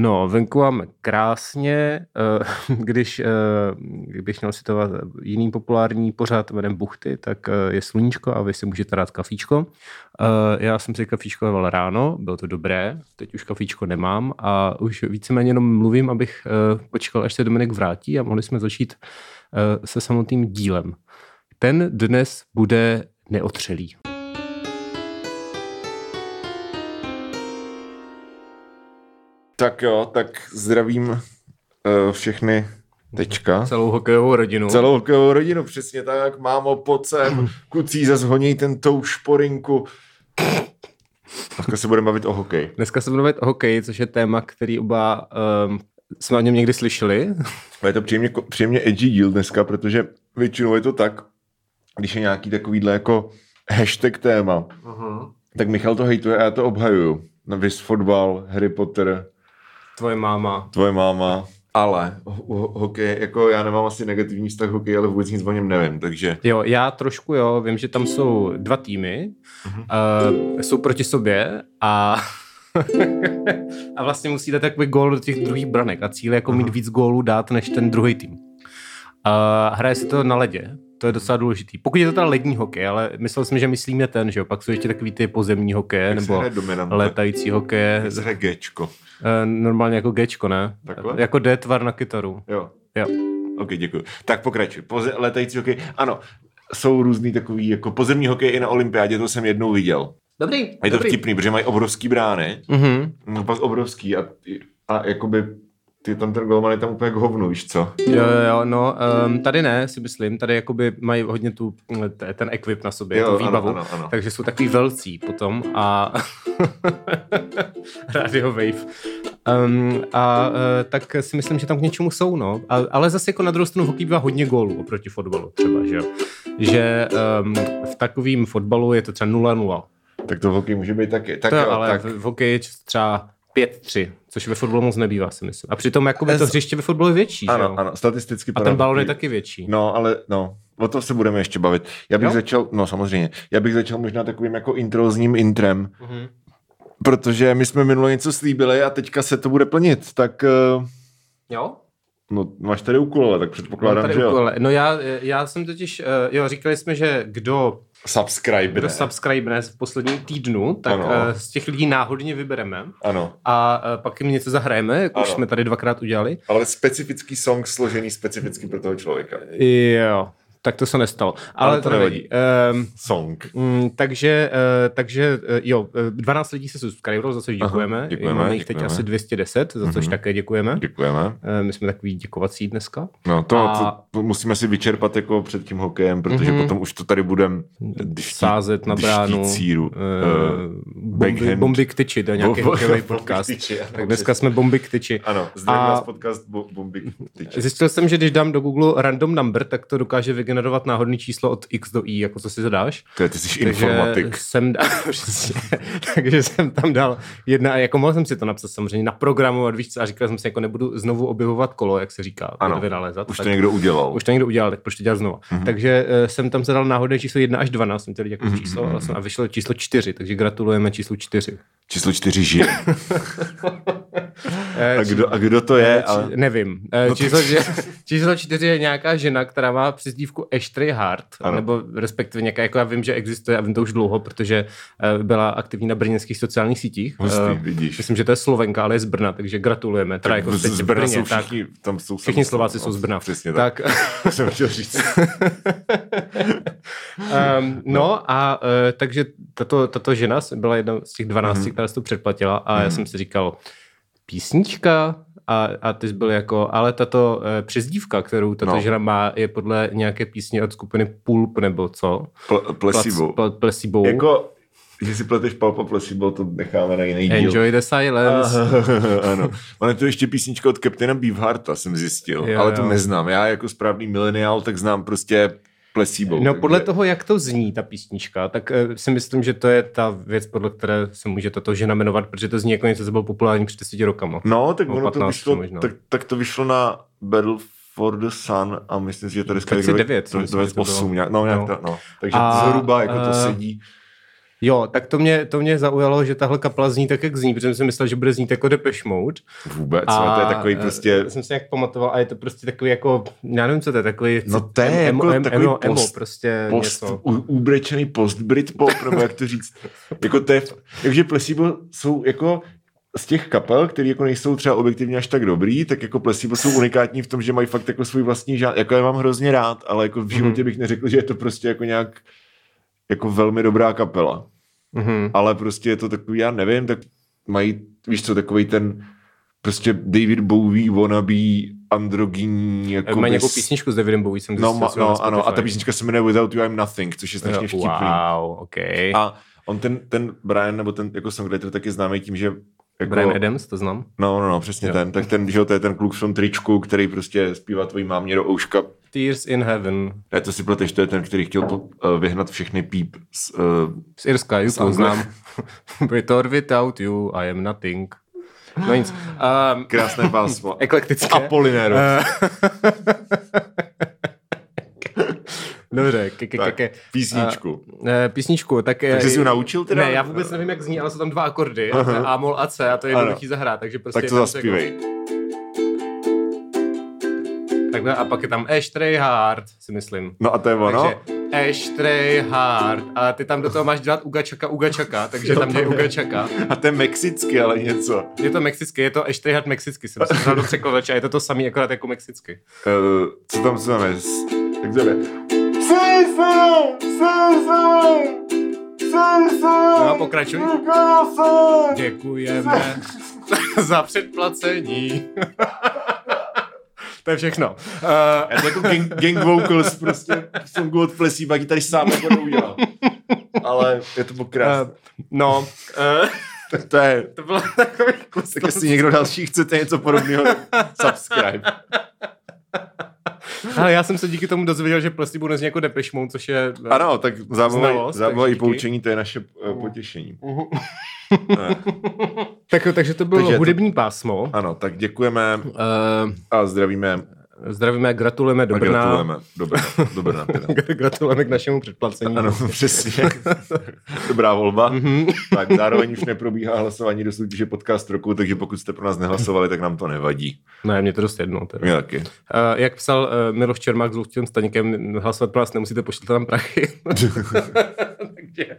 No, venku máme krásně, eh, když, eh, když měl citovat jiný populární pořád jménem Buchty, tak eh, je sluníčko a vy si můžete dát kafíčko. Já jsem si kafíčko dával ráno, bylo to dobré, teď už kafíčko nemám a už víceméně jenom mluvím, abych počkal, až se Dominik vrátí a mohli jsme začít se samotným dílem. Ten dnes bude neotřelý. Tak jo, tak zdravím uh, všechny Tečka. Celou hokejovou rodinu. Celou hokejovou rodinu, přesně tak. Mámo, pod sem, kucí zase honí ten tou šporinku. Dneska se budeme bavit o hokeji. Dneska se budeme bavit o hokeji, což je téma, který oba um, jsme o něm někdy slyšeli. je to příjemně, příjemně edgy díl dneska, protože většinou je to tak, když je nějaký takovýhle jako hashtag téma, uh-huh. tak Michal to hejtuje a já to obhajuju. Na Vis fotbal, Harry Potter, Tvoje máma. Tvoje máma. Ale ho- hokej, jako já nemám asi negativní vztah hokej, ale vůbec nic o něm nevím, takže... Jo, já trošku jo, vím, že tam jsou dva týmy, uh-huh. uh, jsou proti sobě a a vlastně musí dát takový gól do těch druhých branek a cíl je jako uh-huh. mít víc gólů dát než ten druhý tým. Uh, hraje se to na ledě, to je docela důležitý. Pokud je to teda lední hokej, ale myslel jsem, že myslíme ten, že jo, pak jsou ještě takový ty pozemní hokeje, nebo létající hokeje. Jak se Gčko. E, normálně jako Gčko, ne? Takhle? Jako D tvar na kytaru. Jo. Jo. Ok, děkuji. Tak pokračuj. Poze- létající hokej. Ano, jsou různý takový, jako pozemní hokej i na olympiádě, to jsem jednou viděl. Dobrý. Je to dobrý. vtipný, protože mají obrovský brány. Mm-hmm. No, pak obrovský a, a jakoby ty tam ten golman je tam úplně jako hovnu, víš co? Jo, jo, no, um, tady ne, si myslím, tady jakoby mají hodně tu, ten ekvip na sobě, jo, tu výbavu, ano, ano, ano. takže jsou takový velcí potom a Radio Wave. Um, a uh, tak si myslím, že tam k něčemu jsou, no. A, ale zase jako na druhou stranu hokej bývá hodně gólů oproti fotbalu třeba, že jo. Že um, v takovém fotbalu je to třeba 0-0. Tak to v hokeji může být taky. Tak to, jo, ale tak... v hokeji třeba 5-3, což ve fotbalu moc nebývá, si myslím. A přitom jako to hřiště ve fotbalu je větší, Ano, že jo? ano, statisticky. A ten balon je taky větší. No, ale no, o tom se budeme ještě bavit. Já bych jo? začal, no samozřejmě, já bych začal možná takovým jako introzním intrem, mm-hmm. protože my jsme minule něco slíbili a teďka se to bude plnit, tak... Uh, jo? No, máš tady ukulele, tak předpokládám, tady že jo. Ukulele. No já, já jsem totiž, uh, jo, říkali jsme, že kdo subscribe. Kdo subscribe v posledním týdnu, tak ano. uh, z těch lidí náhodně vybereme. Ano. A uh, pak jim něco zahrajeme, jak ano. už jsme tady dvakrát udělali. Ale specifický song složený specificky pro toho člověka. Jo, tak to se nestalo. Ale, Ale to nevadí. Um, Song. Um, takže, uh, takže uh, jo, 12 lidí se subscribovalo, za což děkujeme. Aha, děkujeme Máme jich teď asi 210, za což mm-hmm. také děkujeme. Děkujeme. Uh, my jsme takový děkovací dneska. No to, a... to, musíme si vyčerpat jako před tím hokejem, protože mm-hmm. potom už to tady budeme sázet na bránu. Círu, uh, bomby, bomby k tyči, to je nějaký hokejový podcast. Tyči, tak dneska jsme bomby k tyči. Ano, zdravím a... vás podcast bo, bomby k tyči. Zjistil jsem, že když dám do Google random number, tak to dokáže vygenerovat náhodný číslo od X do Y, jako co si zadáš. To je, ty jsi informatik. Jsem dal, takže jsem tam dal jedna, jako mohl jsem si to napsat samozřejmě na programu a víš co, a říkal jsem si, jako nebudu znovu objevovat kolo, jak se říká. Ano, vynalézat, už to tak, někdo udělal. Už to někdo udělal, tak proč to dělat znovu. Mm-hmm. Takže uh, jsem tam zadal náhodné číslo 1 až 12, jsem tady jako mm-hmm. číslo a vyšlo číslo 4, takže gratulujeme číslu 4. Číslo 4 žije. a, kdo, a kdo to je? Ale... Nevím. No číslo, číslo 4 je nějaká žena, která má přezdívku Ashtray Hart, ano. nebo respektive nějaká, jako já vím, že existuje a vím to už dlouho, protože byla aktivní na brněnských sociálních sítích. Hustý, uh, vidíš. Myslím, že to je Slovenka, ale je z Brna, takže gratulujeme. Tak jako z Brna Brně, jsou všichni, tak, tam jsou všichni Slováci jsou z Brna. Přesně tak. tak. jsem chtěl říct. um, no a uh, takže tato, tato žena byla jedna z těch 12, mm-hmm. která se to předplatila a mm-hmm. já jsem si říkal, písnička, a, a ty jsi byl jako, ale tato e, přezdívka, kterou tato no. žena má, je podle nějaké písně od skupiny Pulp nebo co? Pl- placebo. Plac, placebo. Jako, když si pleteš Pulp a Placebo, to necháme na jiný díl. Enjoy the silence. ano. Ono je to ještě písnička od Captaina Beefhearta, jsem zjistil, jo, ale to jo. neznám. Já jako správný mileniál, tak znám prostě placebo. No takže... podle toho, jak to zní, ta písnička, tak uh, si myslím, že to je ta věc, podle které se může tato žena jmenovat, protože to zní jako něco, co bylo populární před 10 rokama. No, tak ono to vyšlo, tak, tak, to vyšlo na Battle for the Sun a myslím si, že to dneska je 9, to, to, to, 8, nějak, no, nějak no. To, no. Takže a, zhruba jako to sedí. Jo, tak to mě, to mě zaujalo, že tahle kapela zní tak, jak zní, protože jsem si myslel, že bude znít jako Depeche Mode. Vůbec, a to je takový prostě... jsem si nějak pamatoval a je to prostě takový jako, já nevím, co to je, takový... No to je emo, jako em, takový emo, post, emo, prostě post, něco. u, ubrečený post Britpop, nebo jak to říct. jako to je, takže Placebo jsou jako z těch kapel, které jako nejsou třeba objektivně až tak dobrý, tak jako Placebo jsou unikátní v tom, že mají fakt jako svůj vlastní žánr. Jako já mám hrozně rád, ale jako v životě bych neřekl, že je to prostě jako nějak jako velmi dobrá kapela. Mhm. Ale prostě je to takový, já nevím, tak mají, víš co, takový ten prostě David Bowie wannabe androgynní jako Mají nějakou písničku s Davidem Bowie, jsem No, ma, no ano, a ta písnička se jmenuje Without You I'm Nothing, což je strašně Jo, vtipný. Wow, OK. A on ten, ten Brian, nebo ten jako songwriter, tak je známý tím, že jako, Brian Adams, to znám. No, no, no, přesně Jo. ten. Tak ten, že to je ten kluk v tom tričku, který prostě zpívá tvojí mámě do ouška. Tears in Heaven. Ne, to si pleteš, to je ten, který chtěl po, uh, vyhnat všechny píp z, uh, Z Irska, Z Juku, Anglie. znám. With or without you, I am nothing. No nic. Um, krásné pásmo. eklektické. Apolinero. Eh, Dobře, ke, ke, Tak, ke. písničku. Eh, písničku, tak... eh, Tak jsi si ji naučil teda? Ne, já vůbec nevím, jak zní, ale jsou tam dva akordy. A to je A mol a C a to je jednoduchý zahrát, takže prostě... tak to zaspívej. Jako, takhle, a pak je tam Ashtray Hard, si myslím. No a to je ono. Takže Ashtray Hard. A ty tam do toho máš dělat Ugačaka Ugačaka, takže tam děje Ugačaka. A to je mexicky, ale něco. Je to mexicky, je to Ashtray Hard mexicky, jsem vzal do překladače a je to to samý, akorát jako mexicky. Uh, co tam co tam je? S- Jak to je? No, pokračuj. Děkujeme za předplacení. to je všechno. Uh, Já to jako gang, gang vocals prostě v songu od ji tady sám jako neudělal. Ale je to krásné. no, uh, Tak to je, to bylo takový kus. tak jestli někdo další chcete něco podobného, subscribe. Ale já jsem se díky tomu dozvěděl, že Placebo nezní jako Depeche Mode, což je... Ano, tak zábava, i poučení, to je naše uh, potěšení. Ne. Tak, takže to bylo Takže to- hudební pásmo. Ano, tak děkujeme Uh, a zdravíme zdravíme, gratulujeme do Brna. gratulujeme. Do Brna. Do Brna gratulujeme k našemu předplacení. Ano, přesně. Dobrá volba. Mhm. tak zároveň už neprobíhá hlasování do soutěže podcast roku, takže pokud jste pro nás nehlasovali, tak nám to nevadí. Ne, mě to dost jedno. Teda. Taky. Uh, jak psal uh, Miloš Čermák s Luchtěm Staníkem, hlasovat pro nás nemusíte, pošlete tam prachy. Takže,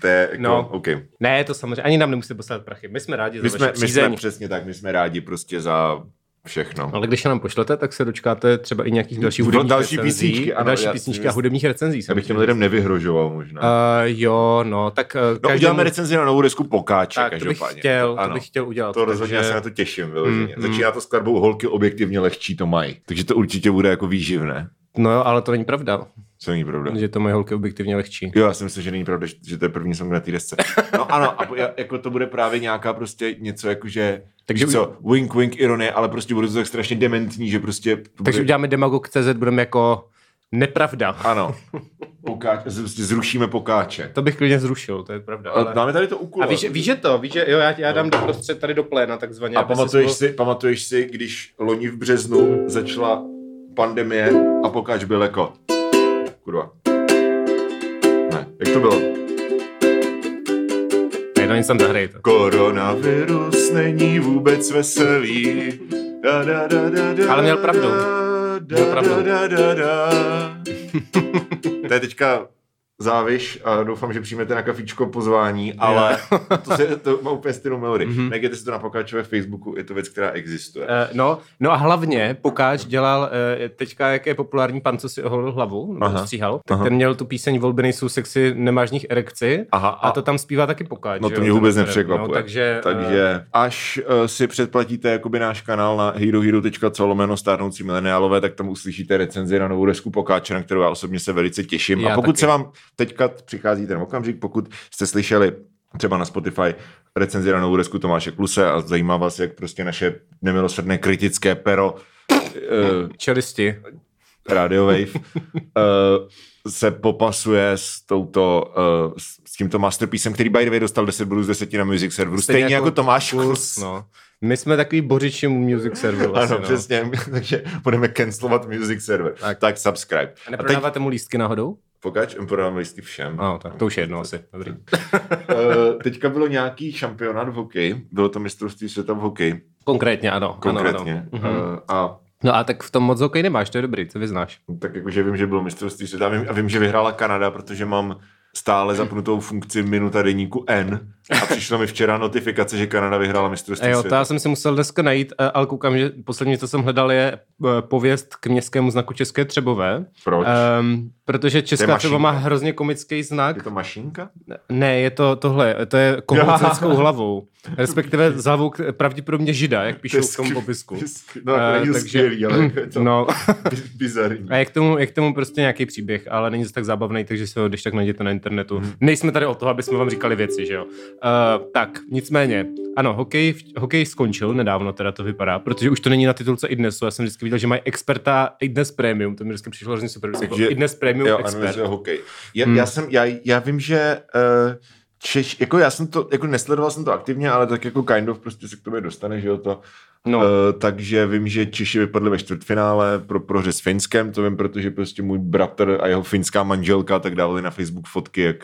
To je jako, No. no. OK. ne, to samozřejmě, ani nám nemusíte poslat prachy. My jsme rádi My za jsme, my jsme přesně tak, my jsme rádi prostě za všechno. Ale když je nám pošlete, tak se dočkáte třeba i nějakých dalších Dal- hudebních další recenzí. písničky, ano, další písničky a hudebních recenzí. Já bych těm lidem nevyhrožoval možná. Uh, jo, no, tak uh, no, uděláme recenzi na novou desku Pokáče, tak, to bych každopádně. chtěl, ano. to bych chtěl udělat. To rozhodně, takže- já se na to těším, vyloženě. Mm, Začíná to skladbou holky objektivně lehčí to mají. Takže to určitě bude jako výživné. No jo, ale to není pravda, Co není pravda. že to moje holky objektivně lehčí. Jo, já si myslím, že není pravda, že- to je první song na té desce. No ano, a jako to bude právě nějaká prostě něco jako, že Takže co, wink, wink, ironie, ale prostě bude to tak strašně dementní, že prostě... To Takže bude, uděláme demagog.cz, budeme jako nepravda. Ano, pokáč, prostě zrušíme pokáče. To bych klidně zrušil, to je pravda. Ale... Ale... Dáme tady to úkol. A víš, víš, že to, víš, že jo, já, já dám do prostřed tady do pléna takzvaně. a pamatuješ, spolu- si, pamatuješ si, když loni v březnu začala pandemie a pokáč byl jako... Kurva. Ne, jak to bylo? Ne, no nic tam zahrajte. Koronavirus není vůbec veselý. Da, da, da, da, da, Ale měl pravdu. Da, Měl pravdu. Da, da, da, da. to je teďka záviš a doufám, že přijmete na kafičko pozvání, ale to, se, to má úplně stejnou melodii. Mhm. Najděte si to na Pokáčové Facebooku, je to věc, která existuje. Eh, No, no a hlavně Pokáč dělal, eh, teďka jak je populární pan, co si oholil hlavu, nebo Aha. stříhal, tak Aha. ten měl tu píseň Volby nejsou sexy, nemáš nich erekci Aha, a to tam zpívá taky Pokáč. No to mě vůbec nepřekvapuje. No, takže, eh, takže až uh, si předplatíte jakoby náš kanál na herohero.co lomeno stárnoucí mileniálové, tak tam uslyšíte recenzi na novou desku Pokáče, na kterou já osobně se velice těším. Já a pokud taky. se vám teďka přichází ten okamžik, pokud jste slyšeli třeba na Spotify recenzi na novou desku Tomáše Kluse a zajímá vás, jak prostě naše nemilosrdné kritické pero uh, čelisti. Radio Wave uh, se popasuje s touto, uh, s tímto masterpiecem, který by the way dostal 10 bodů z 10 na Music Serveru. Stejně, Stejně jako, Tomáš Klus. No. My jsme takový bořiči music serveru. Ano, asi, no. přesně, takže budeme cancelovat Music Server. Tak, Tak. subscribe. A A teď, neprodáváte mu lístky náhodou? Pogač, Emperor listy všem. No, tak to už je jedno asi. Dobrý. uh, teďka bylo nějaký šampionát v hokeji, bylo to mistrovství světa v hokeji. Konkrétně, ano. Konkrétně. Ano, ano. Uh, a No a tak v tom moc hokej nemáš, to je dobrý, co vyznáš. tak jakože vím, že bylo mistrovství světa a vím, a vím, že vyhrála Kanada, protože mám stále zapnutou funkci minuta deníku N a přišla mi včera notifikace, že Kanada vyhrála mistrovství jo, to světa. já jsem si musel dneska najít, eh, ale koukám, že poslední, co jsem hledal, je eh, pověst k městskému znaku České Třebové. Proč? Um, protože Česká. Třeba má hrozně komický znak. Je to mašinka? Ne, je to tohle, to je s lidskou hlavou. Respektive s hlavou pravděpodobně žida, jak píšou v tom popisku. to. No, uh, není takže- skvělý, ale je to No, biz- bizarní. a je k, tomu, je k tomu prostě nějaký příběh, ale není to tak zábavný, takže si ho když tak najděte na internetu. Mhm. Nejsme tady o toho, aby jsme vám říkali věci, že jo. Uh, tak, nicméně, ano, hokej, hokej skončil nedávno, teda to vypadá, protože už to není na titulce i dnesu. Já jsem vždycky viděl, že mají experta i dnes premium, to mi vždycky přišlo hrozně super. Takže- i dnes premium jo, expert. analyzuje hokej. Já, Hmm. já, jsem, já, já vím, že uh, Češ, jako já jsem to, jako nesledoval jsem to aktivně, ale tak jako kind of prostě se k tobě dostane, že jo to. No. Uh, takže vím, že Češi vypadli ve čtvrtfinále pro prohře s Finskem, to vím, protože prostě můj bratr a jeho finská manželka tak dávali na Facebook fotky, jak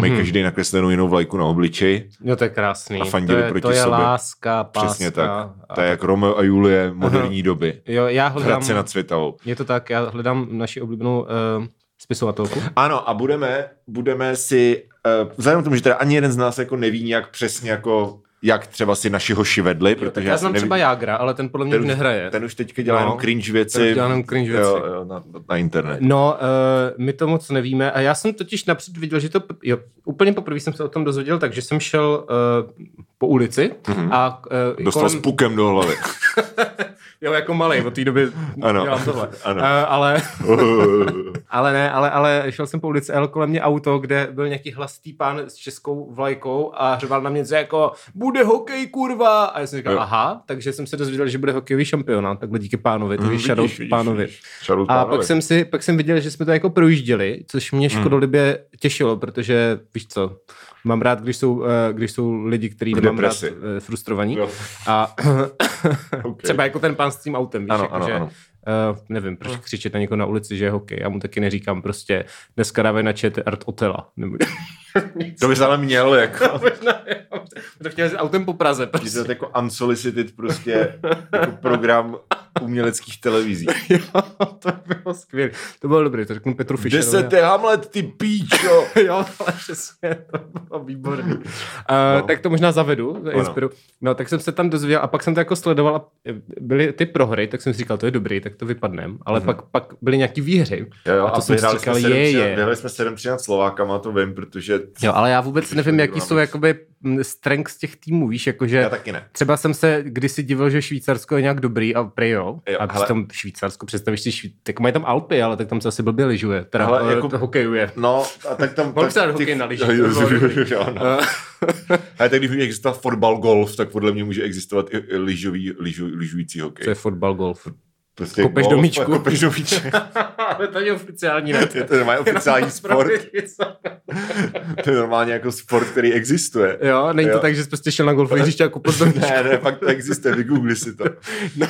mají Mhm. každý nakreslenou jinou vlajku na obličeji. No to je krásný. A fandili to je, proti to je sobě. láska, páska. Přesně tak. A- To je jak Romeo a Julie moderní doby. Jo, já hledám, Hradce nad Světavou. je to tak, já hledám naši oblíbenou uh, spisovatelku. Ano, a budeme, budeme si, uh, vzhledem k tomu, že teda ani jeden z nás jako neví nějak přesně jako jak třeba si naši hoši vedli, Tak protože já znám nevím, třeba Jágra, ale ten podle mě ten, už nehraje. ten už teďka dělá No. jenom cringe věci. Ten dělá jenom cringe věci. Jo, jo, na, na internet. No, uh, my to moc nevíme a já jsem totiž napřed viděl, že to, jo, úplně poprvé jsem se o tom dozvěděl, takže jsem šel uh, po ulici Mhm. a uh, Dostal s pukem do hlavy. jo, jako malej, od té doby Ano. dělám tohle. Ano. Uh, ale, ale ne, ale, ale šel jsem po ulici jel kolem mě auto, kde byl nějaký hlasitý pán s českou vlajkou a řval na mě něco jako bude hokej, kurva! A já jsem říkal, Jo. aha, takže jsem se dozvěděl, že bude hokejový šampionát, takhle díky pánovi, Mm, takže vidíš, shoutout vidíš, pánovi. vidíš. Shoutout A pánovi. pak jsem, si, pak jsem viděl, že jsme to jako projížděli, což mě Hmm. škodolibě těšilo, protože víš co, mám rád, když jsou, eh, když jsou lidi, kteří nemám rád eh, frustrovaní. Jo. A Ok. třeba jako ten pán s tím autem, víš, Ano, jako, ano, že, ano. Uh, nevím, proč křičet na někoho na ulici, že je hokej. Já mu taky neříkám prostě, dneska dávají na chat Art Otela. Nebo... To bys ale měl jako. To chtěl autem po Praze. Je Prostě. to jako unsolicited prostě jako program uměleckých televizí. jo, to bylo skvělé. To bylo dobré, to řeknu Petru Kde Fischerovi. se ty Hamlet, ty píčo? jo, ale přesně, to bylo výborné. Uh, No. Tak to možná zavedu, inspiru. No, tak jsem se tam dozvěděl a pak jsem to jako sledoval a byly ty prohry, tak jsem si říkal, to je dobrý, tak to vypadnem. Ale Mhm. pak, pak byly nějaký výhry. Jo, jo, a to a jsem si říkal, jsme je, 7-13 je. vyhráli jsme 7-13 Slovákama, to vím, protože... Jo, ale já vůbec nevím, jaký jsou jakoby mm, strengths těch týmů, víš, jakože Já taky ne. třeba jsem se kdysi divil, že Švýcarsko je nějak dobrý a prej jo, Jo, a přitom Švýcarsko, představíš si, Švý... tak mají tam Alpy, ale tak tam se asi blbě lyžuje, teda Hele, jako- to hokejuje. No, a tak tam... Mohl tak hokej na jo, no. Eh, Ale tak když existovat fotbal, golf, tak podle mě může existovat i lyžový, lyžu, lyžující hokej. Co je fotbal, golf? Prostě kopeš golf do míčku. Kopeš do míčku. ale to je oficiální, ne? Je to normálně oficiální sport. To je normálně jako sport, který existuje. Jo, není to Jo. tak, že jsi prostě šel na golfové hřiště a kopl do míčku. Ne, ne, fakt to existuje, vygoogli si to. No.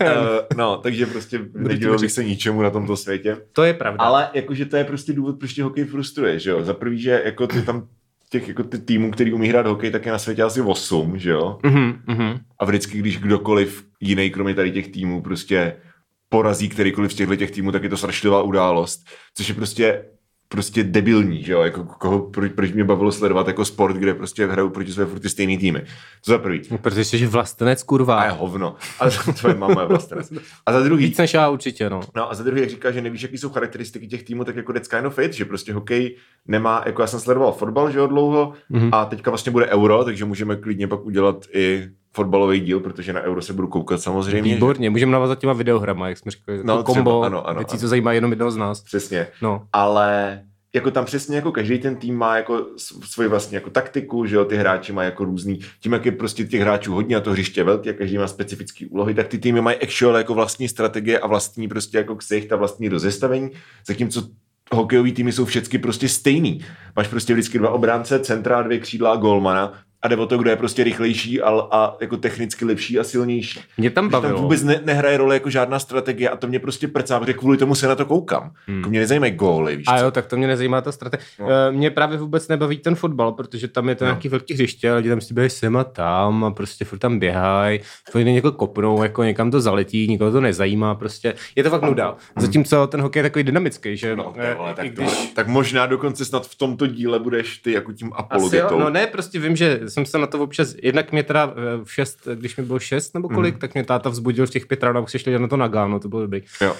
Uh, no, takže prostě nedělal bych se ničemu na tomto světě. to je pravda. Ale jakože to je prostě důvod, proč tě hokej frustruje, že jo? Za prvý, že jako ty tam těch jako ty týmů, který umí hrát hokej, tak je na světě asi 8, že jo? Mhm, mhm. A vždycky, když kdokoliv jiný, kromě tady těch týmů, prostě porazí kterýkoliv z těchto těch týmů, tak je to strašlivá událost, což je prostě prostě debilní, že jo, jako koho, proč, proč mě bavilo sledovat jako sport, kde prostě hrajou proti své furt ty stejný týmy. To za prvý. No, Protože jsi vlastenec, kurva. A je hovno. A tvoje mama je vlastně. A za druhý, Víc než já určitě, no. No a za druhý, jak říká, že nevíš, jaký jsou charakteristiky těch týmů, tak jako that's kind of it, že prostě hokej nemá, jako já jsem sledoval fotbal, že jo, dlouho, Mhm. a teďka vlastně bude euro, takže můžeme klidně pak udělat i fotbalový díl, protože na euro se budu koukat samozřejmě. Výborně, můžeme navázat těma videohrama, jak jsme říkali. No, kombo třeba, ano, ano, věcí, ano. co zajímá jenom jednoho z nás. Přesně. No. Ale jako tam přesně jako každý ten tým má jako svoji vlastní jako taktiku, že jo, ty hráči mají jako různý, tím jak je prostě těch hráčů hodně a to hřiště je velké a každý má specifické úlohy, tak ty týmy mají actual jako vlastní strategie a vlastní prostě jako ksicht a vlastní rozestavení, zatímco hokejový týmy jsou všechny prostě stejný. Máš prostě vždycky dva obránce, centra, dvě křídla a golmana a jde o to, kdo je prostě rychlejší a, a jako technicky lepší a silnější. Mě tam Když tam bavilo. vůbec ne, nehraje roli jako žádná strategie a to mě prostě prcá, protože kvůli tomu se na to koukám. Hmm. Jako mě nezajímají góly, víš A co? jo, tak to mě nezajímá ta strategie. No. No. Mě právě vůbec nebaví ten fotbal, protože tam je to No. nějaký velký hřiště, a lidi tam si běhají sem a tam a prostě furt tam běhají, furt někoho kopnou, jako někam to zaletí, nikoho to nezajímá, prostě je to fakt nuda. Zatímco ten hokej je takový dynamický, že No, ty eh, vole, tak, když... když... tak možná dokonce snad v tomto díle budeš ty jako tím Asi jo, apologetou. no ne, prostě vím, že jsem se na to občas, jednak mě teda eh, v šest, když mi bylo šest nebo kolik, mm. tak mě táta vzbudil v těch pět ráno, už šli na to na gáno, to bylo dobrý. Jo. Uh,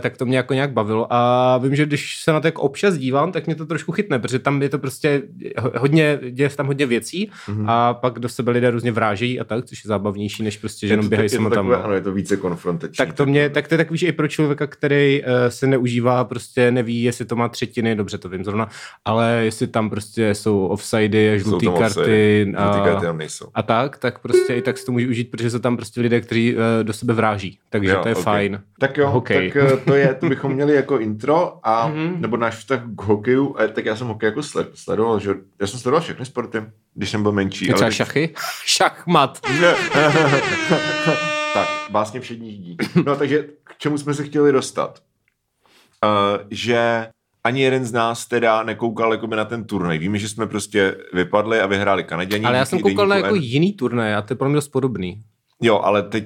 tak to mě jako nějak bavilo a vím, že když se na to jako občas dívám, tak mě to trošku chytne, protože tam je to prostě ho- hodně, děje se tam hodně věcí Mhm. mm-hmm. a pak do sebe lidé různě vrážejí a tak, což je zábavnější, než prostě, že Je jenom běhají a tam. takové, no. Ano, je to více konfrontační. Tak to mě, tak to je takový, že i pro člověka, který uh, se neužívá, prostě neví, jestli to má třetiny, dobře to vím zrovna, ale jestli tam prostě jsou offsidy, žluté karty, a, karty tam nejsou. a tak, tak prostě i tak si to může užít, protože jsou tam prostě lidé, kteří uh, do sebe vráží, takže Jo, to je ok. fajn. Tak jo, Hokej. tak eh, to je, to bychom měli jako intro a Mhm. nebo náš vztah k hokeju, a tak já jsem hokej jako sled, sledoval, že já jsem sledoval všechny sporty, když jsem byl menší. Je třeba teď- šachy? Šachmat. tak, básně všedních dní. No takže k čemu jsme se chtěli dostat? Uh, že ani jeden z nás teda nekoukal jakoby na ten turnaj. Víme, že jsme prostě vypadli a vyhráli Kanaděni. Ale já jsem koukal na jako jiný turné a to je pro mě dost podobný. Jo, ale teď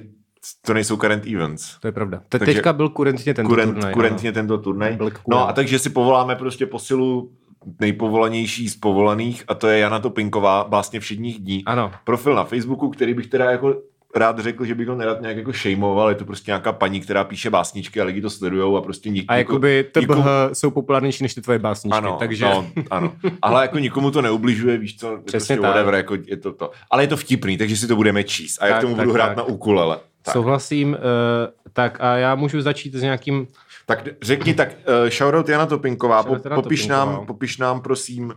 to nejsou current events. To je pravda. Te- Takže- teďka byl kurentně tento Kurent, turnaj. kurentně tento turnaj. No a takže si povoláme prostě posilu nejpovolanější z povolaných a to je Jana Topinková, básně všedních dní. Ano. Profil na Facebooku, který bych teda jako rád řekl, že bych ho nerad nějak jako šejmoval, je to prostě nějaká paní, která píše básničky a lidi to sledujou a prostě nik, A jakoby TBH nikomu- jsou populárnější než ty tvoje básničky, ano, takže... no, ano. Ale jako nikomu to neubližuje, víš co, Přesně prostě tak. whatever, jako je to to. Ale je to vtipný, takže si to budeme číst. A já Tak, k tomu tak, budu hrát tak. na ukulele. Tak. Souhlasím, uh, tak a já můžu začít s nějakým... Tak řekni tak, uh, shoutout Jana Topinková, po, Jana popiš, Topinková. nám, popiš nám prosím uh,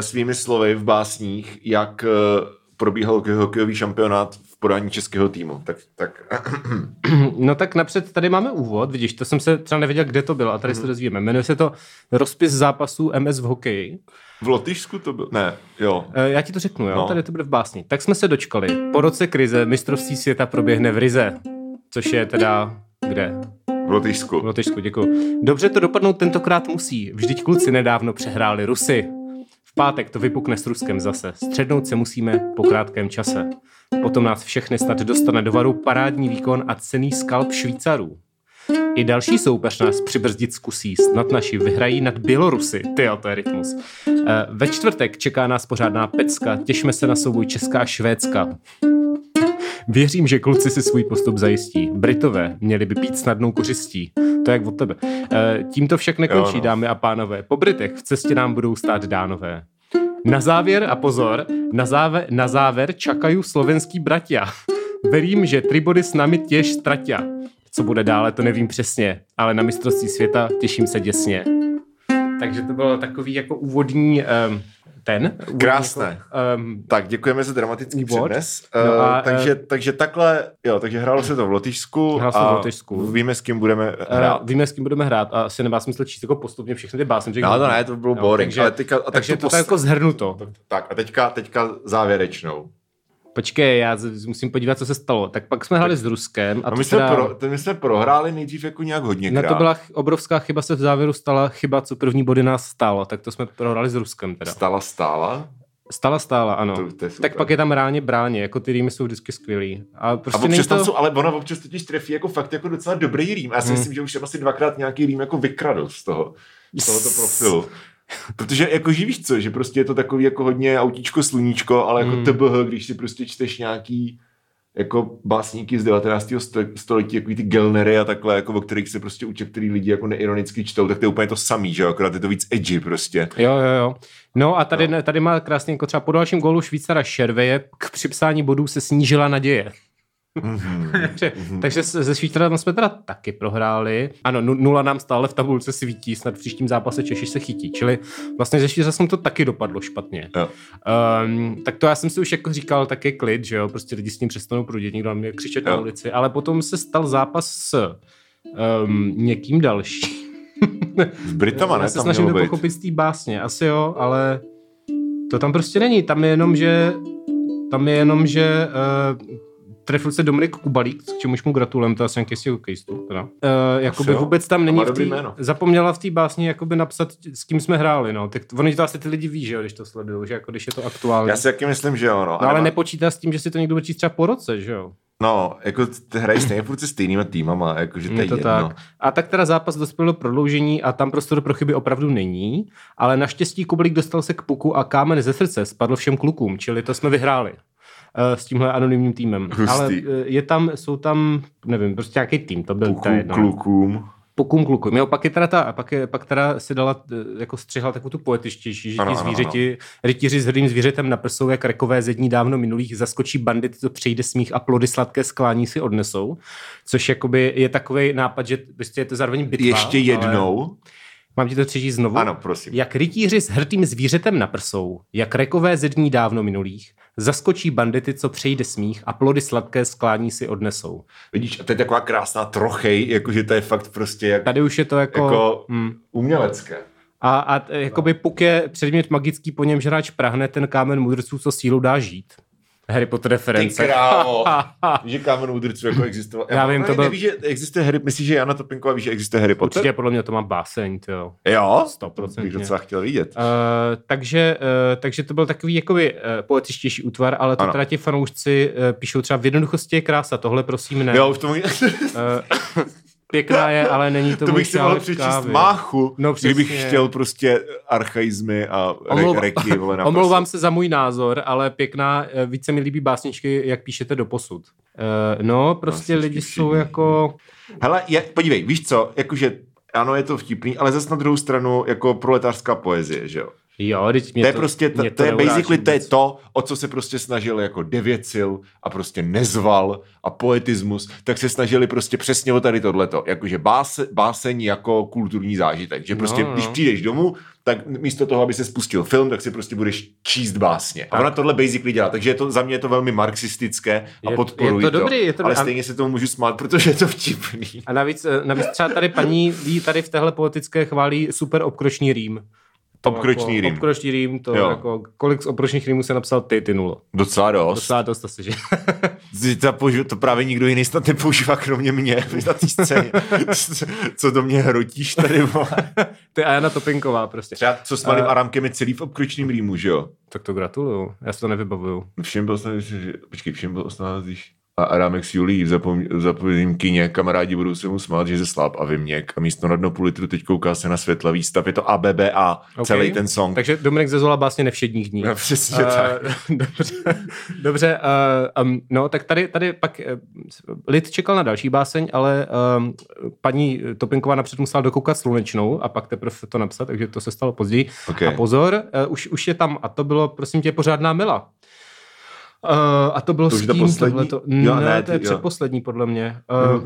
svými slovy v básních, jak uh, probíhal hokej- hokejový šampionát v podání českého týmu. Tak, tak No tak napřed tady máme úvod, vidíš, to jsem se třeba nevěděl, kde to bylo a tady se dozvíme. Jmenuje se to Rozpis zápasů MS v hokeji. v Lotyšsku to bylo? Ne, jo. Eh, Já ti to řeknu, jo? No. Tady to bude v básni. Tak jsme se dočkali. Po roce krize mistrovství světa proběhne v Rize. Což je teda kde? V Lotyšsku. V Lotyšsku, děkuji. Dobře to dopadnout tentokrát musí. Vždyť kluci nedávno přehráli Rusy. Pátek to vypukne s Ruskem zase. Střednout se musíme po krátkém čase. Potom nás všechny snad dostane do varu parádní výkon a cený skalp Švýcarů. I další soupeř nás přibrzdit zkusí, snad naši vyhrají nad Bělorusy. Ty to je rytmus. Eh, Ve čtvrtek čeká nás pořádná pecka, těšme se na souboj Česká a Švédska. Věřím, že kluci si svůj postup zajistí. Britové měli by být snadnou kořistí. To je jak od tebe. E, tímto však nekončí, Jo, no. dámy a pánové. Po Britech v cestě nám budou stát dánové. Na závěr, a pozor, na závěr, na závěr čakají slovenský bratia. Verím, že tri body s nami těž stratia. Co bude dále, to nevím přesně, ale na mistrovství světa těším se děsně. Takže to bylo takový jako úvodní um, ten. Krásné. Jako, um, Tak, děkujeme za dramatický Úvod. přednes. No Uh, a, takže, takže takhle, jo, takže hrálo se to v Lotyšsku. Hrálo se to v a Lotyšsku. Víme, s kým budeme hrát. Uh, víme, s kým budeme hrát a asi nemá smysl číst jako postupně všechny ty básně. No to ne, to bylo boring. takže ale teďka, a tak takže tu to post- tak jako zhrnuto. Tak a teďka, teďka závěrečnou. Počkej, já musím podívat, co se stalo. Tak pak jsme hráli s Ruskem a A to my jsme, teda, pro, to my jsme prohráli nejdřív jako nějak hodně no to byla obrovská chyba, se v závěru stala chyba, co první body nás stálo, tak to jsme prohráli s Ruskem teda. Stala stála. Stala stála, ano. To- to tak pak je tam ráně bráně, jako ty rýmy jsou vždycky skvělý. A A prostě není občas tam to... jsou, ale ona občas totiž trefí jako fakt jako docela dobrý rým. A já si Hmm. myslím, že už jsem asi dvakrát nějaký rým jako vykradl z toho, z tohoto profilu. Protože jako že víš co, že prostě je to takový jako hodně autíčko sluníčko, ale jako Hmm. TBH, když si prostě čteš nějaký jako básníky z 19. sto- století, jako ty Gelnery a takhle, jako o kterých se prostě učí, který lidi jako neironicky čtou, tak to je úplně to samý, že jo, akorát je to víc edgy prostě. Jo, jo, jo. No a tady, no. tady má krásně, jako třeba po dalším gólu Švýcara Šerveje k připsání bodů se snížila naděje. Mhm. takže, takže se- se Švýcarem jsme teda taky prohráli. Ano, nu- nula nám stále v tabulce svítí, snad v příštím zápase Češi se chytí. Čili vlastně ze Švýcarem to taky dopadlo špatně. Jo. Um, tak to já jsem si už jako říkal, tak je klid, že jo, prostě lidi s tím přestanou prudit, někdo na mě křičet na Jo. ulici, ale potom se stal zápas s um, někým dalším. S Britama, Já ne? se Tam snažím pochopit z té básně, asi jo, ale to tam prostě není. Tam je jenom, že tam je jenom, že uh, trefil se Dominik Kubalík, k čemuž mu gratulujeme, to asi nějaký z hokejistů. Teda. Uh, jakoby vůbec tam není v tý, zapomněla v té básni jakoby napsat, s kým jsme hráli, no. Tak oni to asi ty lidi ví, že jo, když to sledují, že jako když je to aktuální. Já si taky myslím, že jo, no. No ale nemá- nepočítá s tím, že si to někdo bude číst třeba po roce, že jo? No, jako ty hrají stejně furt se stejnýma týmama, jakože to je, to jedno. tak. A tak teda zápas dospěl do prodloužení a tam prostor pro chyby opravdu není, ale naštěstí Kublík dostal se k puku a kámen ze srdce spadl všem klukům, čili to jsme vyhráli s tímhle anonymním týmem. Hustý. Ale eh, je tam, jsou tam, nevím, prostě nějaký tým, to byl to je Klukům, jedno. klukům. Pukům klukům. Jo, pak je teda ta, pak, je, pak teda si dala, eh, jako střihla takovou tu poetičtější, že Ano, ti ano, zvířeti, rytíři s hrdým zvířetem na prsou, jak rekové ze dní dávno minulých, zaskočí bandit, to přejde smích a plody sladké sklání si odnesou. Což jakoby je takový nápad, že prostě je to zároveň bitva. Ještě ale- jednou. Mám ti to přečíst znovu? Ano, prosím. Jak rytíři s hrdým zvířetem na prsou, jak rekové ze dní dávno minulých, zaskočí bandity, co přejde smích a plody sladké sklání si odnesou. Vidíš, a to je taková krásná trochej, jakože to je fakt prostě jak, Tady už je to jako... jako Hmm. umělecké. A, a jakoby puk je předmět magický, po němž hráč prahne ten kámen mudrců, co sílu dá žít. Harry Potter Ty reference. krávo. Víš, že kámen udrců jako existoval. Já vím, to byl- Nevíš, že existuje Harry, myslíš, že Jana Topinková ví, že existuje Harry Potter? Určitě podle mě to má báseň, jo. Jo? Stoprocentně. Bych docela chtěl vidět. Uh, takže, uh, takže to byl takový jakoby uh, poetičtější útvar, ale to Ano. teda ti fanoušci uh, píšou třeba v jednoduchosti je krása, tohle prosím ne. Jo, už to můj... Uh, pěkná je, ale není to to bych si mohl přečíst máchu, No, kdybych chtěl prostě archaizmy a Omlouva- re- reky. Vole, Omlouvám se za můj názor, ale pěkná, eh, víc se mi líbí básničky, jak píšete do posud. Uh, no, prostě Básničky lidi jsou jako... Hele, je, podívej, víš co, jakože ano, je to vtipný, ale zase na druhou stranu jako proletářská poezie, že jo? Jo, teď mě To je prostě, to, mě to, je neuráží basically, to je to, o co se prostě snažil jako devět sil a prostě nezval a poetismus, tak se snažili prostě přesně o tady tohleto, jakože báse, báseň jako kulturní zážitek, že prostě, No, no. když přijdeš domů, tak místo toho, aby se spustil film, tak si prostě budeš číst básně. A Tak. ona tohle basically dělá, takže je to, za mě je to velmi marxistické a Je- podporuji je to dobrý, je to ale dobrý. A- stejně se tomu můžu smát, protože je to vtipný. A navíc, eh, navíc třeba tady paní ví tady v téhle poetické chválí super obkročný rým. To Obkročný jako, rým. Obkročný rým, to Jo. jako, kolik z obkročných rýmů se napsal ty, ty nulo. Docela dost. Docela dost asi, že? Ty- To, použi- to právě nikdo jiný snad nepoužívá, kromě mě na té scéně. Co do mě hrotíš tady, vole? to je Jana Topinková prostě. Třeba co s malým Eh. Aramkem je celý v obkročným rýmu, že jo? Tak to gratuluju, já si to nevybavuju. Všem byl snad, že, počkej, všem byl snad, když a Arámek s Julí v zapom- v kině, kamarádi budou se mu smát, že ze slab a vyměk a místo na dno půl litru teď kouká se na světlavý stav, je to ABBA, Ok. okay. celý ten song. Takže Dominik Zezola básně nevšedních dní. No, přesně tak. Uh, dobře, dobře uh, um, no tak tady, tady pak uh, lid čekal na další báseň, ale um, paní Topinková napřed musela dokoukat slunečnou a pak teprve to napsat, takže to se stalo později. Ok. A pozor, uh, už, už je tam, a to bylo prosím tě pořádná mila. Uh, a to bylo To s tím poslední? tohleto. Jo, Ne, ne, to je ty- jo. předposlední podle mě. Uh,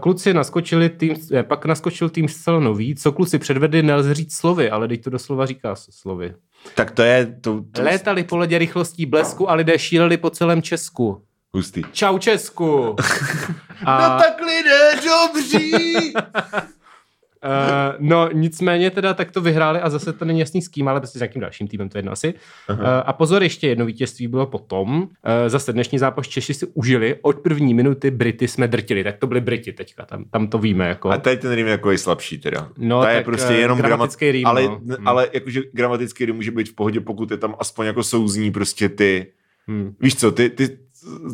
Kluci naskočili tým, ne, pak naskočil tým zcela nový. Co kluci předvedli, nelze říct slovy, ale teď to doslova říká slovy. Tak to je to, to Létali po ledě rychlostí blesku a lidé šíleli po celém Česku. hustý. Čau Česku! A, No tak lidé dobří! uh, no nicméně teda tak to vyhráli a zase to není jasný s kým, ale prostě s nějakým dalším týmem, to je jedno asi. Uh, a pozor, ještě jedno vítězství bylo potom. Uh, zase dnešní zápas Češi si užili, od první minuty Brity jsme drtili, tak to byli Briti teďka, tam, tam to víme. Jako. A tady ten rým je jako je slabší teda. No, to je tak, prostě eh, jenom gramatický gramat- rým, ale, no. Hmm. ale jakože gramatický rým může být v pohodě, pokud je tam aspoň jako souzní prostě ty, Hmm. víš co, ty, ty,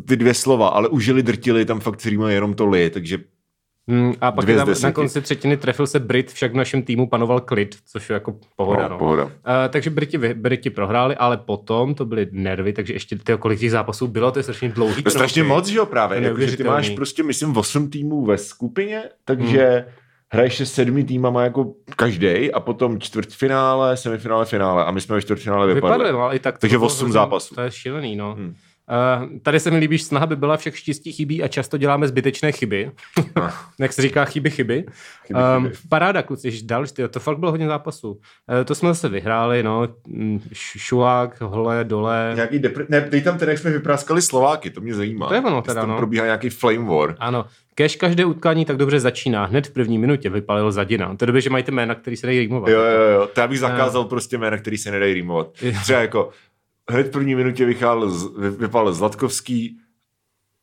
ty dvě slova, ale užili, drtili, tam fakt rýma jenom to li, takže Hmm, a pak deseti. na konci třetiny trefil se Brit, však v našem týmu panoval klid, což je jako pohoda. no, No, pohoda. Uh, takže Briti, Briti prohráli, ale potom to byly nervy, takže ještě tyjo, kolik těch zápasů bylo, to je strašně dlouhý. To je strašně moc, že jo, právě. Jako, že ty máš prostě, myslím, 8 týmů ve skupině, takže hmm. hraješ se sedmi týmama jako každý a potom čtvrtfinále, semifinále, finále a my jsme ve čtvrtfinále vypadli. Vypadly, no, ale i tak. to Takže bylo osm hrozně- zápasů. To je šílený, no. Hmm. Uh, tady se mi líbí, že snaha by byla, však štěstí chybí a často děláme zbytečné chyby. Jak se říká, chyby, chyby. Chyby, um, chyby. Paráda, kluci, dal, tyjo, to fakt bylo hodně zápasů. Uh, to jsme zase vyhráli, no. Mm, Šulák, hole, dole. Nějaký depre... Ne, dej tam teda, jak jsme vypráskali Slováky, to mě zajímá. To je ono teda, tam no. probíhá nějaký flame war. Ano, kež každé utkání tak dobře začíná. Hned v první minutě vypalil Zadina. To je dobře, že mají ty jména, který se dají rýmovat. Jo, jo, jo, to já bych zakázal prostě jména, který se nedají rýmovat. Třeba jako hned v první minutě vychál, vypal Zlatkovský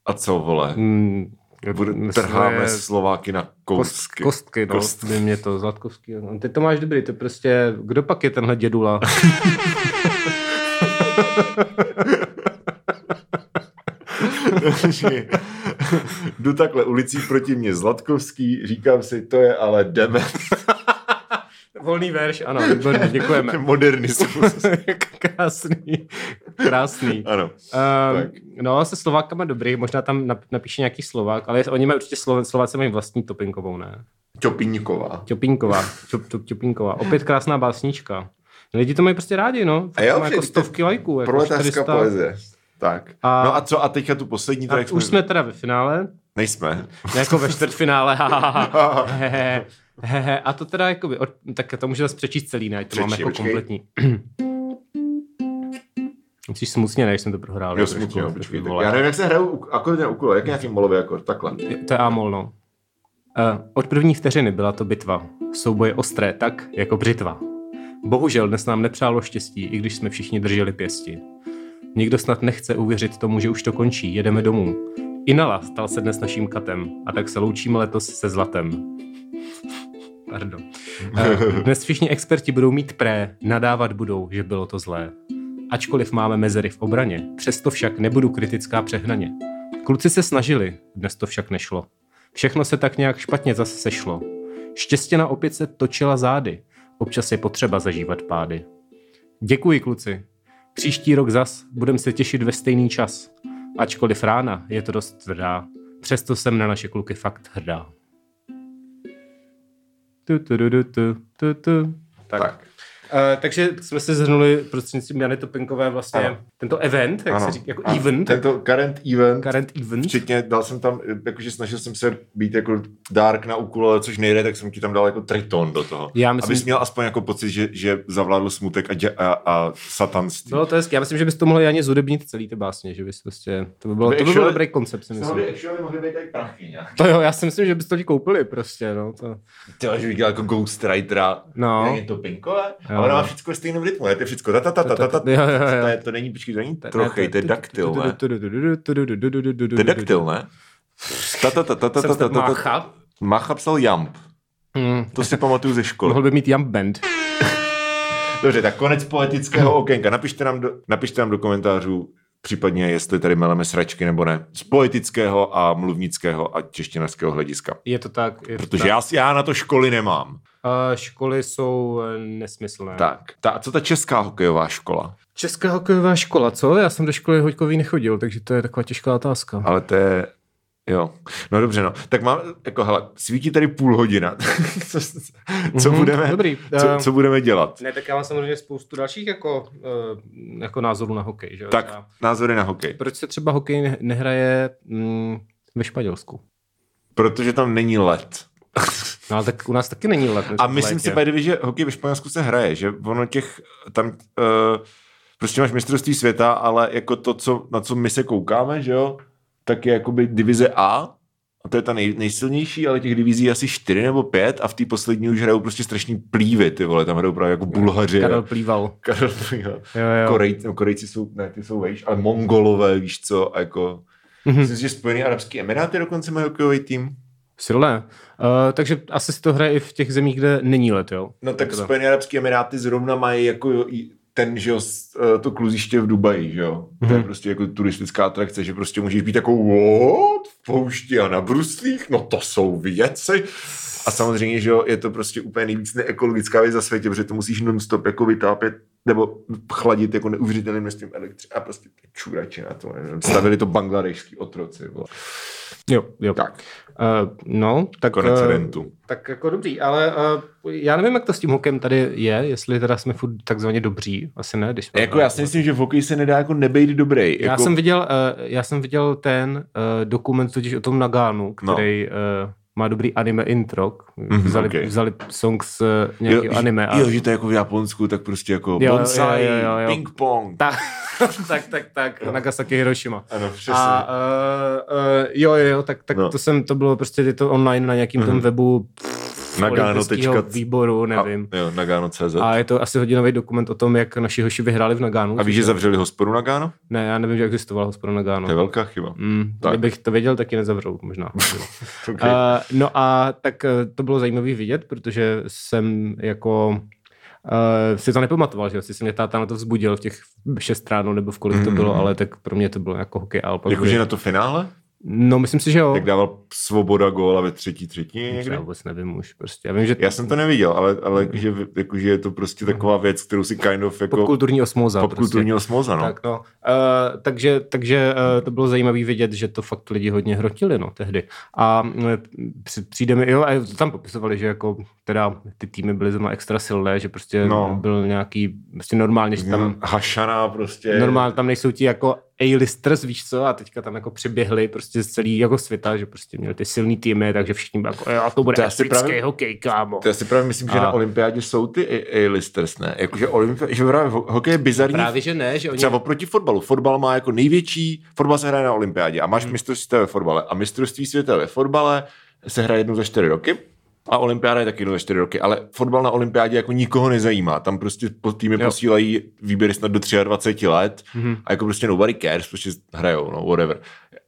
a co, vole? Mm, Bude, trháme Slováky na kost, koustky. kostky, no, Kostky. by mě to Zlatkovský. No, ty to máš dobrý, to prostě, kdo pak je tenhle dědula? Jdu takhle ulicí proti mě Zlatkovský, říkám si, to je ale dement. Volný verš, ano, výborně, děkujeme. Modernismus. Krásný, krásný. ano. Um, Tak. no, se Slovákama dobrý, možná tam nap- napíše nějaký Slovák, ale oni mají určitě Slo- Slováci mají vlastní topinkovou, ne? Čop, čop, Čopínková. Opět krásná básnička. Lidi to mají prostě rádi, no. A jo, jako stovky lajků. Jako Proletářská 400. poezie. Tak. A- no a co, a teďka tu poslední, jak už jsme teda ve finále, Nejsme. jako ve čtvrtfinále, ha, ha, ha, he, he, he, he. a to teda jakoby, od, tak to můžeme přečíst celý, ne, to máme Přečti, jako počkej. kompletní. Musíš smutně, než jsem to prohrál. Jo, trošku, smutně, jo, počkej. tak. Já nevím, jak se hrajou akord ten úkol, jak nějaký molový akord, takhle. To je A-mol, no. Uh, od první vteřiny byla to bitva. Souboje ostré tak, jako břitva. Bohužel dnes nám nepřálo štěstí, i když jsme všichni drželi pěsti. Nikdo snad nechce uvěřit tomu, že už to končí, jedeme domů. Inala stal se dnes naším katem a tak se loučíme letos se zlatem. Pardon. Uh, dnes všichni experti budou mít pré, nadávat budou, že bylo to zlé. Ačkoliv máme mezery v obraně, přesto však nebudu kritická přehnaně. Kluci se snažili, dnes to však nešlo. Všechno se tak nějak špatně zase sešlo. Štěstěna opět se točila zády. Občas je potřeba zažívat pády. Děkuji, kluci. Příští rok zas budem se těšit ve stejný čas. Ačkoliv rána je to dost tvrdá, přesto jsem na naše kluky fakt hrdá. Ту-ту-ру-ту. Ту-ту. Так. так. Uh, takže jsme se zhrnuli prostřednictvím Jany Topinkové vlastně Ano. tento event, jak Ano. se říká, jako Ano. event, Tento current event, current event. včetně dal jsem tam, jakože snažil jsem se být jako dark na úkol, což nejde, tak jsem ti tam dal jako triton do toho. Já myslím- Abys měl aspoň jako pocit, že, že zavládl smutek a, dě, a, a satanství. Bylo to hezky. Já myslím, že bys to mohl Janě zudebnit celý ty básně, že bys prostě, to by, bylo, By to by byl actually- dobrý koncept, si myslím. actually mohly být i prachy nějak. To jo, já si myslím, že bys to koupili prostě, no. To... Ty že bych dělal jako Ghostwritera. No. Je to pinkové, Jo no, ona má všechno ve stejném rytmu, je to všechno ta ta ta ta ta ta to není, počkej, to není trochej, to je daktyl, ne? To je daktyl, ne? Ta ta ta ta ta ta ta ta Macha psal jump. To si pamatuju ze školy. Mohl by mít jump Band. Dobře, tak konec poetického okénka. Napište nám do, napište nám do komentářů, případně jestli tady meleme sračky nebo ne. Z poetického a mluvnického a češtinařského hlediska. Je to tak. Je to Protože tak. já, já na to školy nemám. Uh, školy jsou eh, nesmyslné. Tak, ta, a co ta česká hokejová škola? Česká hokejová škola, co? Já jsem do školy hokejový nechodil, takže to je taková těžká otázka. Ale to je... Jo, no dobře, no. Tak mám, jako hele, svítí tady půl hodina. co, co, Mhm, budeme, dobrý. co, Eh, co budeme dělat? Ne, tak já mám samozřejmě spoustu dalších jako, uh, jako názorů na hokej. Že? jo? Tak, Já- názory na hokej. Proč se třeba hokej ne- nehraje mm, ve Španělsku? Protože tam není led. No, ale tak u nás taky není let. A myslím si, by že hokej ve Španělsku se hraje, že ono těch tam uh, prostě máš mistrovství světa, ale jako to, co, na co my se koukáme, že jo, tak je jakoby divize A, a to je ta nej, nejsilnější, ale těch divizí asi čtyři nebo pět a v té poslední už hrajou prostě strašný plívy, ty vole, tam hrajou právě jako Bulhaři. Karel plýval. Karel jo. Jo, jo. Korej, no, Korejci jsou, ne, ty jsou vejš, ale Mongolové, víš co, a jako... Mhm. Myslím si, že Spojené arabské emiráty dokonce mají hokejový tým. Silné. Uh, takže asi si to hraje i v těch zemích, kde není let, jo? No tak Teda. Spojené arabské emiráty zrovna mají jako ten, že jo, eh, to kluziště v Dubaji, že jo. To je Mhm. prostě jako turistická atrakce, že prostě můžeš být jako what? V poušti a na bruslích? No to jsou věci. A samozřejmě, že jo, je to prostě úplně nejvíc neekologická věc za světě, protože to musíš non-stop jako vytápět nebo chladit jako neuvěřitelným množstvím elektřiny a prostě ty čurači na to. nevím, Stavili to bangladešský otroci. Vole. Jo, jo. Tak, Uh, no, tak... konec rentu. Tak jako dobrý, ale uh, já nevím, jak to s tím hokem tady je, jestli teda jsme furt takzvaně dobří, asi ne, když Jako já si myslím, že v hokeji se nedá jako nebejt dobrý. Já, jako... jsem viděl, uh, já jsem viděl ten uh, dokument totiž o tom Nagánu, který no. uh, má dobrý anime intro. Mhm, Vzali, okay. vzali song z uh, nějakého jo, anime. Jo, že to je jako v Japonsku, tak prostě jako Jo, bonsai, jo, jo, jo, jo. ping pong. tak, tak, tak, tak, Nagasaki Hiroshima. Ano, přesně. A uh, uh, jo, jo, jo, tak, tak No. to jsem, to bylo prostě to online na nějakým Mhm. tom webu z olympijského výboru, nevím. A, jo, Nagano.cz. A je to asi hodinový dokument o tom, jak naši hoši vyhráli v Nagánu. A víš, že zavřeli hospodu Nagano? Ne, já nevím, že existovala hospoda Nagano. To je velká chyba. Mm, tak. Kdybych to věděl, tak ji nezavřou možná. okay. uh, no a tak uh, to bylo zajímavé vidět, protože jsem jako Uh, si to nepamatoval, že si se mě táta na to vzbudil v těch šest ráno, nebo v kolik mm. to bylo, ale tak pro mě to bylo jako hokej. Jakože na to finále? No, myslím si, že jo. Jak dával svoboda góla ve třetí třetině někdy? Já vůbec nevím už. Prostě. Já, vím, že já jsem to neviděl, ale, ale že, jako, že je to prostě taková věc, kterou si kind of jako... Popkulturní osmoza. Popkulturní prostě. osmoza, no. Tak, no. Uh, takže takže uh, to bylo zajímavé vidět, že to fakt lidi hodně hrotili, no, tehdy. A uh, přijde mi, jo, a tam popisovali, že jako teda ty týmy byly zrovna extra silné, že prostě no. byl nějaký, prostě normálně, že tam... Hašana prostě. Normálně tam nejsou ti jako A-listers, víš co, a teďka tam jako přiběhli prostě z celý jako světa, že prostě měli ty silný týmy, takže všichni byli jako, jo, to bude to asi právě, hokej, kámo. To já si právě myslím, a... že na olympiádě jsou ty A-listers, ne? Jakože olympi- že právě hokej je bizarní. Právě, že ne, že oni... Třeba oproti fotbalu. Fotbal má jako největší, fotbal se hraje na olympiádě a máš hmm. mistrovství světa ve fotbale a mistrovství světa ve fotbale se hraje jednou za čtyři roky a olympiáda je taky jednou za čtyři roky, ale fotbal na olympiádě jako nikoho nezajímá. Tam prostě týmy jo. posílají výběry snad do 23 let mm-hmm. a jako prostě nobody cares, prostě hrajou, no, whatever.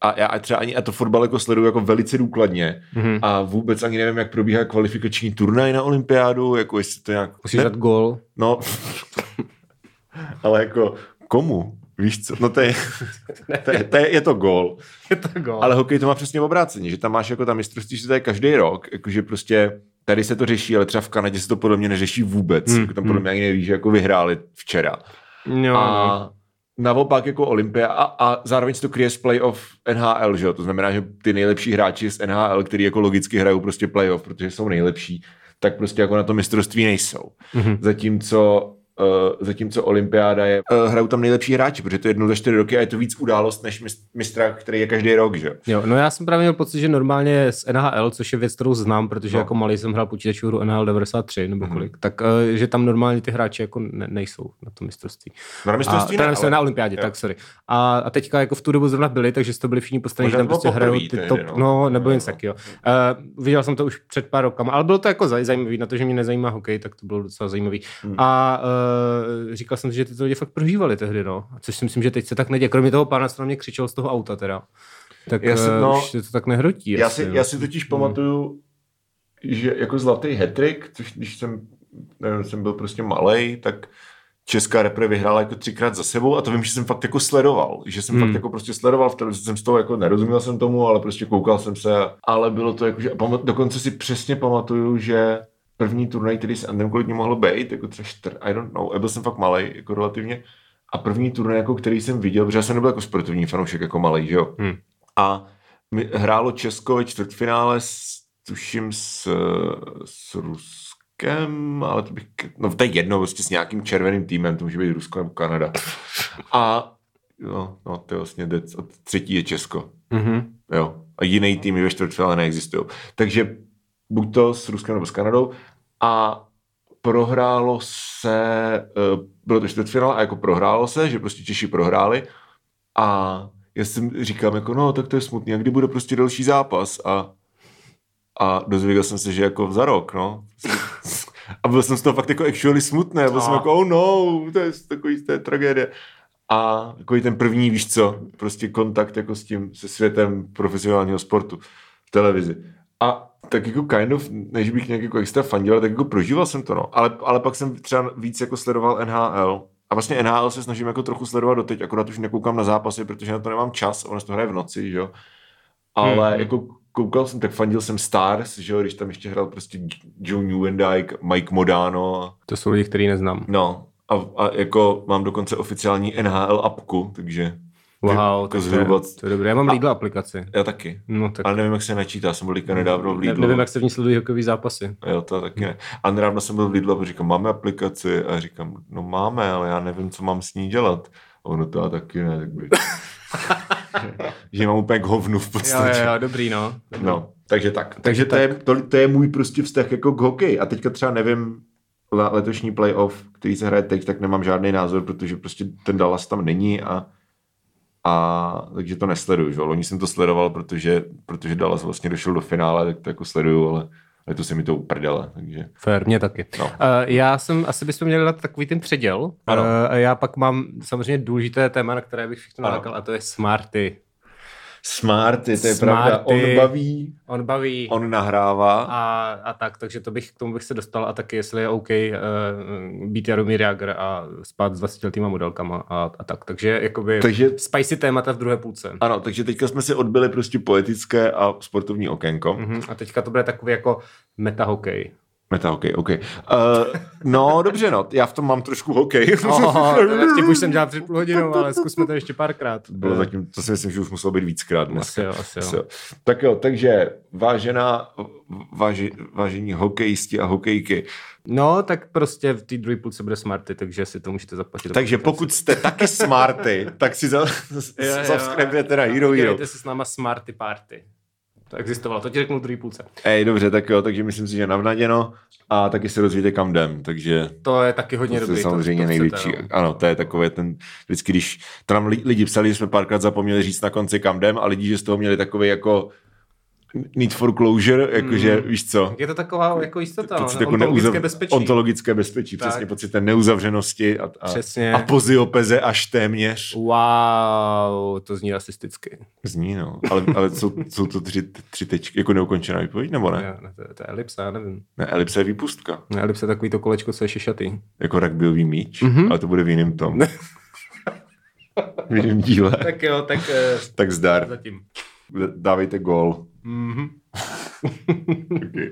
A já třeba ani a to fotbal jako sleduju jako velice důkladně mm-hmm. a vůbec ani nevím, jak probíhá kvalifikační turnaj na olympiádu, jako jestli to nějak... Musíš dát gól. No, ale jako komu? Víš co? No to je, to je, to je, je to gól. Je to gól. Ale hokej to má přesně obráceně, že tam máš jako ta mistrovství je každý rok, jakože prostě tady se to řeší, ale třeba v Kanadě se to podle mě neřeší vůbec. Hmm, jako tam podle hmm. mě ani neví, že jako vyhráli včera. Jo, a no. naopak jako Olympia a, a zároveň se to kryje z playoff NHL, že jo? To znamená, že ty nejlepší hráči z NHL, který jako logicky hrajou prostě playoff, protože jsou nejlepší, tak prostě jako na to mistrovství nejsou. Mm-hmm. Zatímco Uh, zatímco olympiáda je, uh, hrajou tam nejlepší hráči, protože to je jednou za čtyři roky a je to víc událost než mistra, který je každý rok, že? Jo, no já jsem právě měl pocit, že normálně z NHL, což je věc, kterou znám, protože no. jako malý jsem hrál počítačovou hru NHL 93 nebo mhm. kolik, mm-hmm. tak uh, že tam normálně ty hráči jako ne, nejsou na tom mistrovství. No na mistrovství a, ne, ale... na olympiádě, tak sorry. A, a teďka jako v tu dobu zrovna byli, takže to byli všichni postavení, že tam prostě hrajou ty top, no, no nebo jen taky, jo. Uh, viděl jsem to už před pár rokama, ale bylo to jako zajímavý, na to, že mě nezajímá hokej, tak to bylo docela zajímavý. Hmm. A uh, říkal jsem si, že ty to lidi fakt prožívali tehdy, no. Což si myslím, že teď se tak neděje. Kromě toho pána, co na mě křičel z toho auta teda. Tak já si, eh, no, už se to tak nehrotí. Já, asi, si, já si totiž hmm. pamatuju, že jako zlatý hetrik, což když jsem, nevím, jsem byl prostě malý, tak česká repre vyhrála jako třikrát za sebou a to vím, že jsem fakt jako sledoval, že jsem hmm. fakt jako prostě sledoval, v televizi jsem z toho jako nerozuměl jsem tomu, ale prostě koukal jsem se, ale bylo to jako, že dokonce si přesně pamatuju, že první turnaj, který s Andem kvůli mohl být, jako třeba čtyř, I don't know, a byl jsem fakt malý, jako relativně. A první turnaj, jako který jsem viděl, protože já jsem nebyl jako sportovní fanoušek, jako malý, že jo. Hmm. A mi hrálo Česko ve čtvrtfinále s, tuším s, s Ruskem, ale to bych, no to je jedno, prostě s nějakým červeným týmem, to může být Rusko nebo Kanada. A no, no to je vlastně třetí je Česko. Mm-hmm. Jo. A jiný tým ve čtvrtfinále neexistují. Takže buď to s Ruskem nebo s Kanadou a prohrálo se, eh, bylo to čtvrtfinále a jako prohrálo se, že prostě Češi prohráli a já jsem říkám jako no, tak to je smutný, a kdy bude prostě další zápas a, a dozvěděl jsem se, že jako za rok, no. A byl jsem z toho fakt jako actually smutný, byl jsem jako oh no, to je takový, to je tragédie. A takový ten první, víš co, prostě kontakt jako s tím, se světem profesionálního sportu v televizi. A tak jako kind of, než bych nějak jako extra fandil, tak jako prožíval jsem to, no. Ale, ale pak jsem třeba víc jako sledoval NHL. A vlastně NHL se snažím jako trochu sledovat doteď, akorát už nekoukám na zápasy, protože na to nemám čas, ono se to hraje v noci, že jo. Ale hmm. jako koukal jsem, tak fandil jsem Stars, že jo, když tam ještě hrál prostě Joe Newendike, Mike Modano. To jsou lidi, který neznám. No, a, a jako mám dokonce oficiální NHL apku, takže Wow, jako to, zhruba... je, to je dobré. Já mám Lidl aplikaci. Já taky. No, tak... Ale nevím, jak se načítá. Jsem byl nedávno v Lidlu. Ne, nevím, jak se v ní sledují hokejové zápasy. Jo, to taky ne. A nedávno jsem byl v Lidlu a říkám, máme aplikaci? A říkám, no máme, ale já nevím, co mám s ní dělat. A ono to já taky ne, tak by... že mám úplně k hovnu v podstatě. Jo, jo, jo dobrý, no. Dobrý. No, takže tak. Takže, takže to, tak. Je, to, to, je můj prostě vztah jako k hokeji. A teďka třeba nevím, letošní playoff, který se hraje teď, tak nemám žádný názor, protože prostě ten Dallas tam není a a takže to nesleduju, že? Loni jsem to sledoval, protože, protože Dallas vlastně došel do finále, tak to jako sleduju, ale Ale to se mi to uprdele, takže... Fair, mě taky. No. Uh, já jsem, asi bychom měli dát takový ten předěl. Ano. Uh, já pak mám samozřejmě důležité téma, na které bych všechno Ano. nalákal, a to je smarty. Smarty, to je Smarty. pravda. On baví, On baví on nahrává. a, a tak, takže to bych, k tomu bych se dostal a taky, jestli je OK uh, být Jaromír Jagr a spát s 20 letýma modelkama a, a tak. Takže jakoby Takže spicy témata v druhé půlce. ano, takže teďka jsme si odbyli prostě poetické a sportovní okénko. Mhm, A teďka to bude takový jako meta-hokej. Meta hokej, OK. Uh, no, dobře, no, já v tom mám trošku hokej. Oh, vtip už jsem dělal před půl hodinou, ale zkusme to ještě párkrát. Bylo zatím, to si myslím, že už muselo být víckrát dneska. Asi jo, asi jo. Asi jo. Tak jo, takže vážená, váži, vážení hokejisti a hokejky, No, tak prostě v té druhé půlce bude smarty, takže si to můžete zaplatit. takže pokud jste taky smarty, tak si za, subscribete na Hero Hero. Dělejte si s náma smarty party. To existovalo, to ti řeknu v druhé půlce. Ej, dobře, tak jo, takže myslím si, že navnaděno a taky se rozvíjete kam jdem, takže To je taky hodně to je dobrý. samozřejmě to, to největší. Chcete, no. Ano, to je takové ten, vždycky když, to nám li- lidi psali, že jsme párkrát zapomněli říct na konci kam jdem a lidi, že z toho měli takový jako need for closure, jakože Mm. víš co, Je to taková jako jistota, no, pocit jako ontologické neuzav- bezpečí. Ontologické bezpečí, Tak. přesně pocit té neuzavřenosti a, a, Přesně. a poziopeze až téměř. Wow, to zní rasisticky. Zní, no. Ale, ale jsou, jsou to tři, tři tečky, jako neukončená výpověď, nebo ne? Ne, ne, to, je- to je elipsa, já nevím. Ne, elipse je výpustka. Ne, elipsa je takový to kolečko, co je šešatý. Jako rugbyový míč, Mhm. ale to bude v jiném tom. v jiném díle. Tak jo, tak eh, Tak zdar. zatím. Dávejte gól. Mhm. Okay.